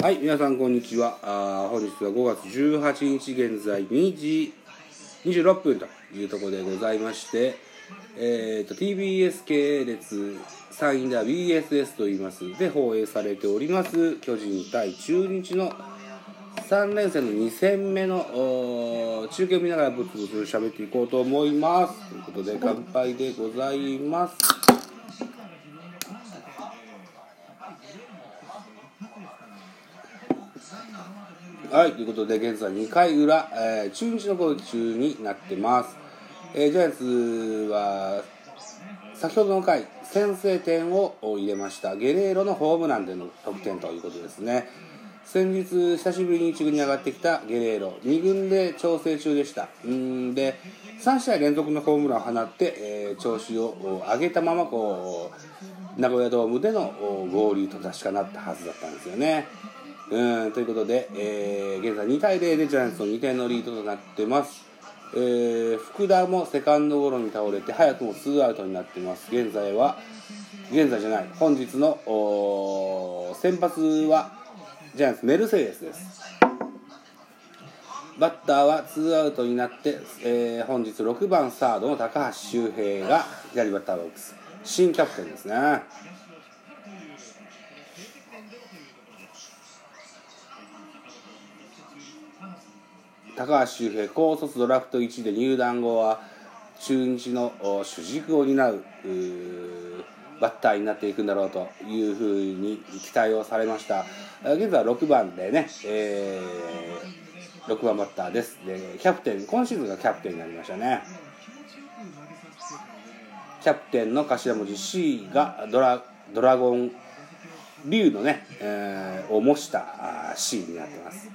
はい、皆さんこんにちは。あ本日は5月18日現在2時26分というところでございまして、えーと、TBS 系列3位では BSS と言いますで放映されております巨人対中日の3連戦の2戦目の中継を見ながらブツブツ喋っていこうと思います。ということで乾杯でございます。はい、ということで、現在2回裏、えー、中日の攻撃中になってます。えー、ジャイアンツは、先ほどの回、先制点を入れました。ゲレーロのホームランでの得点ということですね。先日、久しぶりに1軍に上がってきたゲレーロ、2軍で調整中でした。んで、3試合連続のホームランを放って、えー、調子を上げたまま、こう、名古屋ドームでの合流と確かなったはずだったんですよね。うんということで、えー、現在2対0でジャイアンツの2点のリードとなってます。えー、福田もセカンドゴロに倒れて早くもツーアウトになってます。現在は現在じゃない本日の先発はジャイアンツメルセデスです。バッターはツーアウトになって、えー、本日6番サードの高橋周平が左バッターボックス。新キャプテンですね。高橋周平高卒ドラフト1で入団後は中日の主軸を担うバッターになっていくんだろうというふうに期待をされました。現在は6番でね、えー、6番バッターです。でキャプテン今シーズンがキャプテンになりましたね。キャプテンの頭文字 C がドラドラゴン竜のね、えー、を模した C になってます。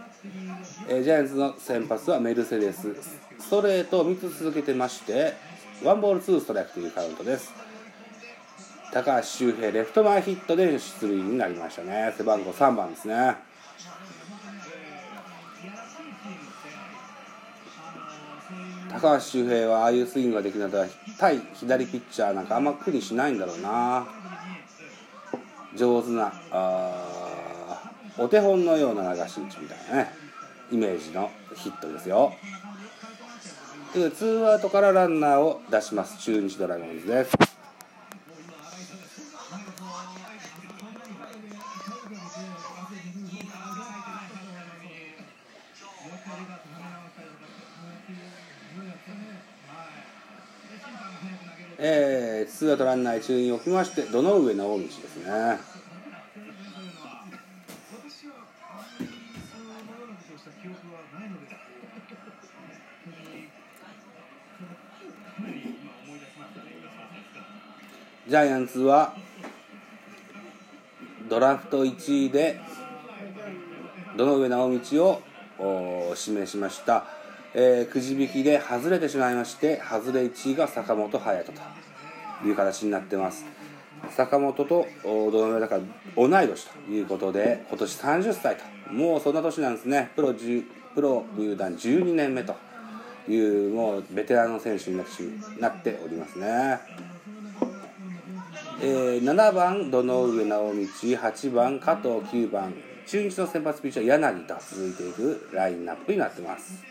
えー、ジャイアンツの先発はメルセデス。ストレートを3つ続けてましてワンボールツーストライクというカウントです。高橋周平レフト前ヒットで出塁になりましたね。背番号3番ですね。高橋周平はああいうスイングができるのは対左ピッチャーなんかあんま苦にしないんだろうな。上手なあお手本のような流し打ちみたいなねイメージのヒットですよ。でツーアウトからランナーを出します。中日ドラゴンズです。ー、アウトランナー一塁に置きましてどの上直道ですね。ジャイアンツはドラフト1位で堂上直道を指名しました、えー、くじ引きで外れてしまいまして外れ1位が坂本勇人と。いう形になってます。坂本と堂上だから同い年ということで今年30歳と。もうそんな年なんですね。プロプロ入団12年目というもうベテランの選手になっておりますね。えー、7番堂上直道。8番加藤。9番中日の先発ピッチャー柳と続いていくラインナップになってます。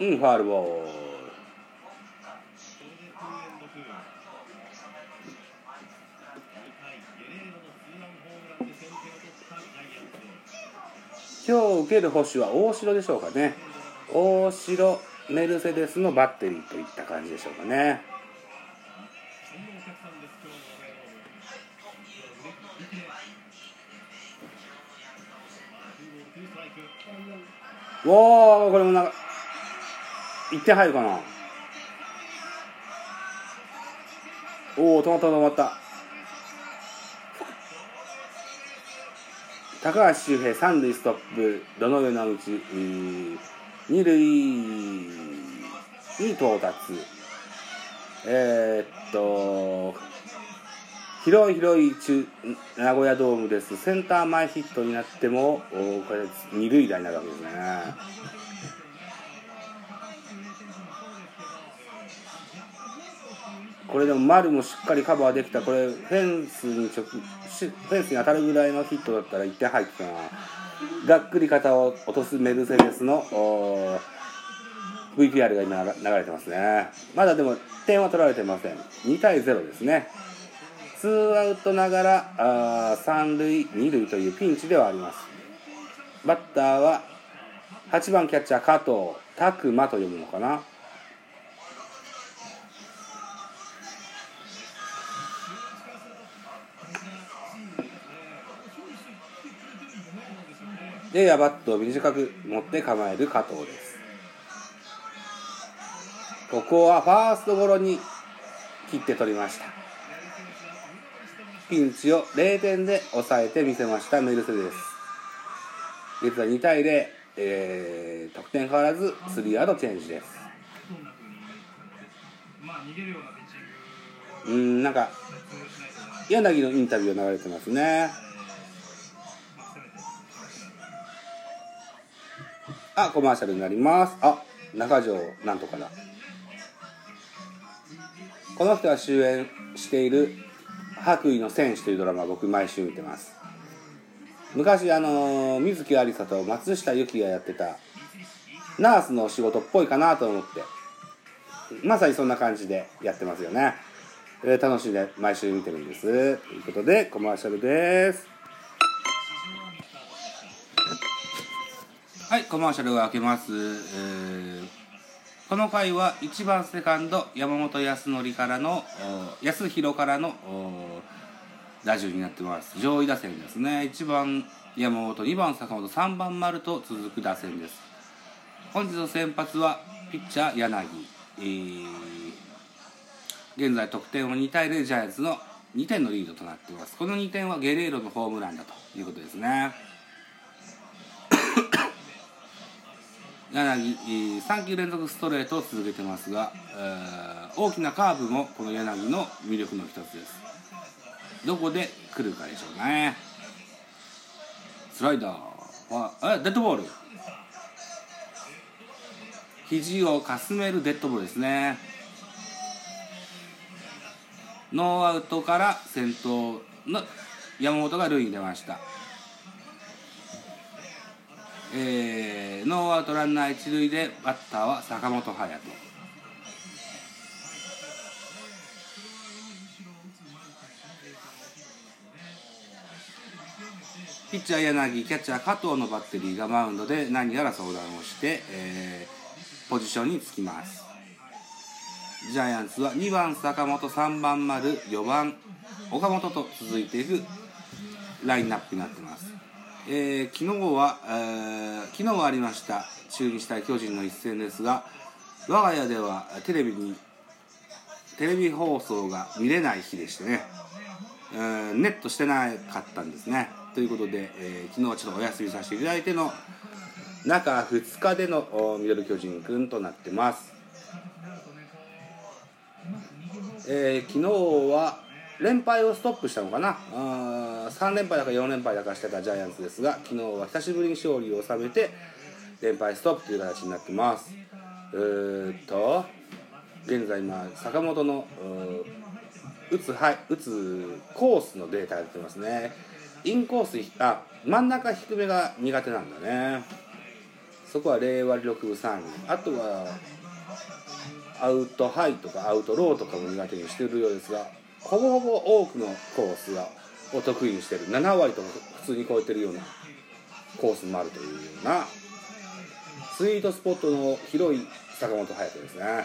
うんファールボール。今日受ける星は大城でしょうかね。大城メルセデスのバッテリーといった感じでしょうかね。おおこれもなんか1点入るかな？おお止まった止まった。高橋周平三塁ストップ。どのようなうち二塁。に到達。えー、っと広い広い中名古屋ドームです。センター前ヒットになってもおこれ二塁打になるわけですね。これでも丸もしっかりカバーできた。これフェンスに直しフェンスに当たるぐらいのヒットだったら1点入ってたな。がっくり肩を落とすメルセデスの VPR が今流れてますね。まだでも点は取られてません。2対0ですね。ツーアウトながらあ三塁二塁というピンチではあります。バッターは8番キャッチャー加藤拓磨と読むのかな。でやバットを短く持って構える加藤です。ここはファーストゴロに切って取りました。ピンチを0点で抑えてみせましたメルセデス。現在2対0、えー、得点変わらずスリーアウトチェンジです。うんなんか柳のインタビュー流れてますね。あコマーシャルになります。あ中条なんとかだ。この人は主演している「白衣の戦士」というドラマ僕毎週見てます。昔あの水木有沙と松下由紀がやってたナースの仕事っぽいかなと思って。まさにそんな感じでやってますよね、えー、楽しんで毎週見てるんです。ということでコマーシャルです。はいコマーシャルが開けます、えー、この回は1番セカンド山本康則からの康弘からの打順になってます。上位打線ですね。1番山本2番坂本3番丸と続く打線です。本日の先発はピッチャー柳、えー、現在得点は2対0ジャイアンツの2点のリードとなっています。この2点はゲレーロのホームランだということですね。柳3球連続ストレートを続けてますが、えー、大きなカーブもこの柳の魅力の一つです。どこで来るかでしょうね。スライダーはえデッドボール。肘をかすめるデッドボールですね。ノーアウトから先頭の山本が塁に出ました。えー、ノーアウトランナー一塁でバッターは坂本勇人。ピッチャー柳キャッチャー加藤のバッテリーがマウンドで何やら相談をして、えー、ポジションにつきます。ジャイアンツは2番坂本3番丸4番岡本と続いていくラインナップになってます。えー、昨日は、えー、昨日はありました中日対巨人の一戦ですが我が家ではテレビにテレビ放送が見れない日でしてね、えー、ネットしてなかったんですね。ということで、えー、昨日はちょっとお休みさせていただいての中2日でのミドル巨人くんとなってます、えー、昨日は連敗をストップしたのかな。3連敗だか4連敗だかしてたジャイアンツですが昨日は久しぶりに勝利を収めて連敗ストップという形になってます。えー、っと現在今坂本の打つはい打つコースのデータが出てますね。インコースあ真ん中低めが苦手なんだね。そこは0割6分3厘あとはアウトハイとかアウトローとかも苦手にしてるようですがほぼほぼ多くのコースがを得意にしてる7割とも普通に超えてるようなコースもあるというようなスイートスポットの広い坂本勇人ですね。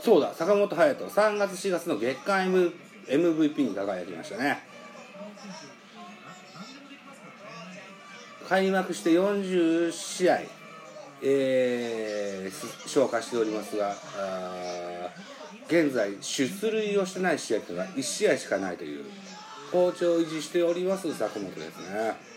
そうだ坂本勇人3月4月の月間 MVP MVP に輝きましたね開幕して40試合、えー、消化しておりますが現在出塁をしてない試合というのは1試合しかないという好調を維持しております坂本ですね。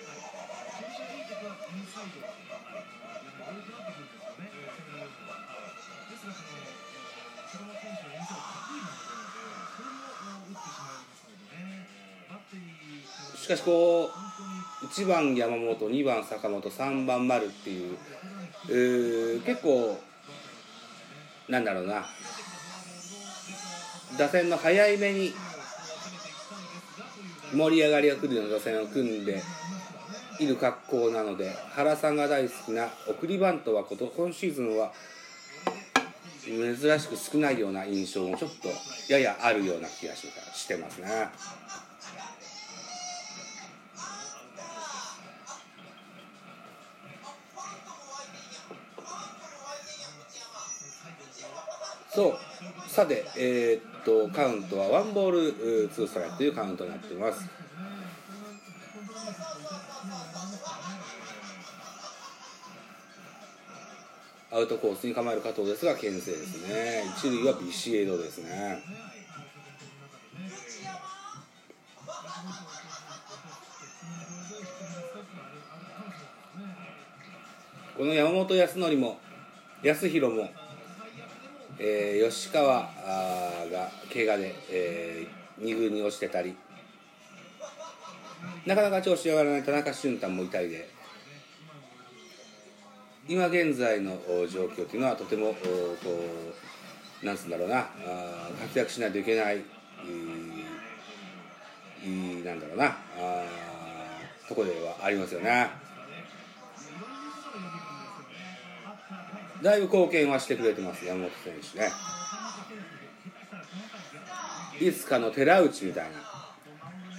しかしこう1番山本2番坂本3番丸っていうえー、結構なんだろうな打線の早いめに盛り上がりが来るような打線を組んでいる格好なので原さんが大好きな送りバントはこと今シーズンは珍しく少ないような印象もちょっとややあるような気がしてますね。そう。さてえー、っとカウントはワンボールツーストライクというカウントになっています。アウトコースに構える加藤ですが牽制ですね。一塁はビシエドですね。この山本康則も康弘もえー、吉川が怪我で、えー、2軍に落ちてたり。なかなか調子上がらない田中俊太もいたりで。今現在の状況というのはとてもこうなんつうんだろうな。活躍しないといけない。なんだろうな。とこではありますよね。だいぶ貢献はしてくれてます山本選手ね。いつかの寺内みたいな。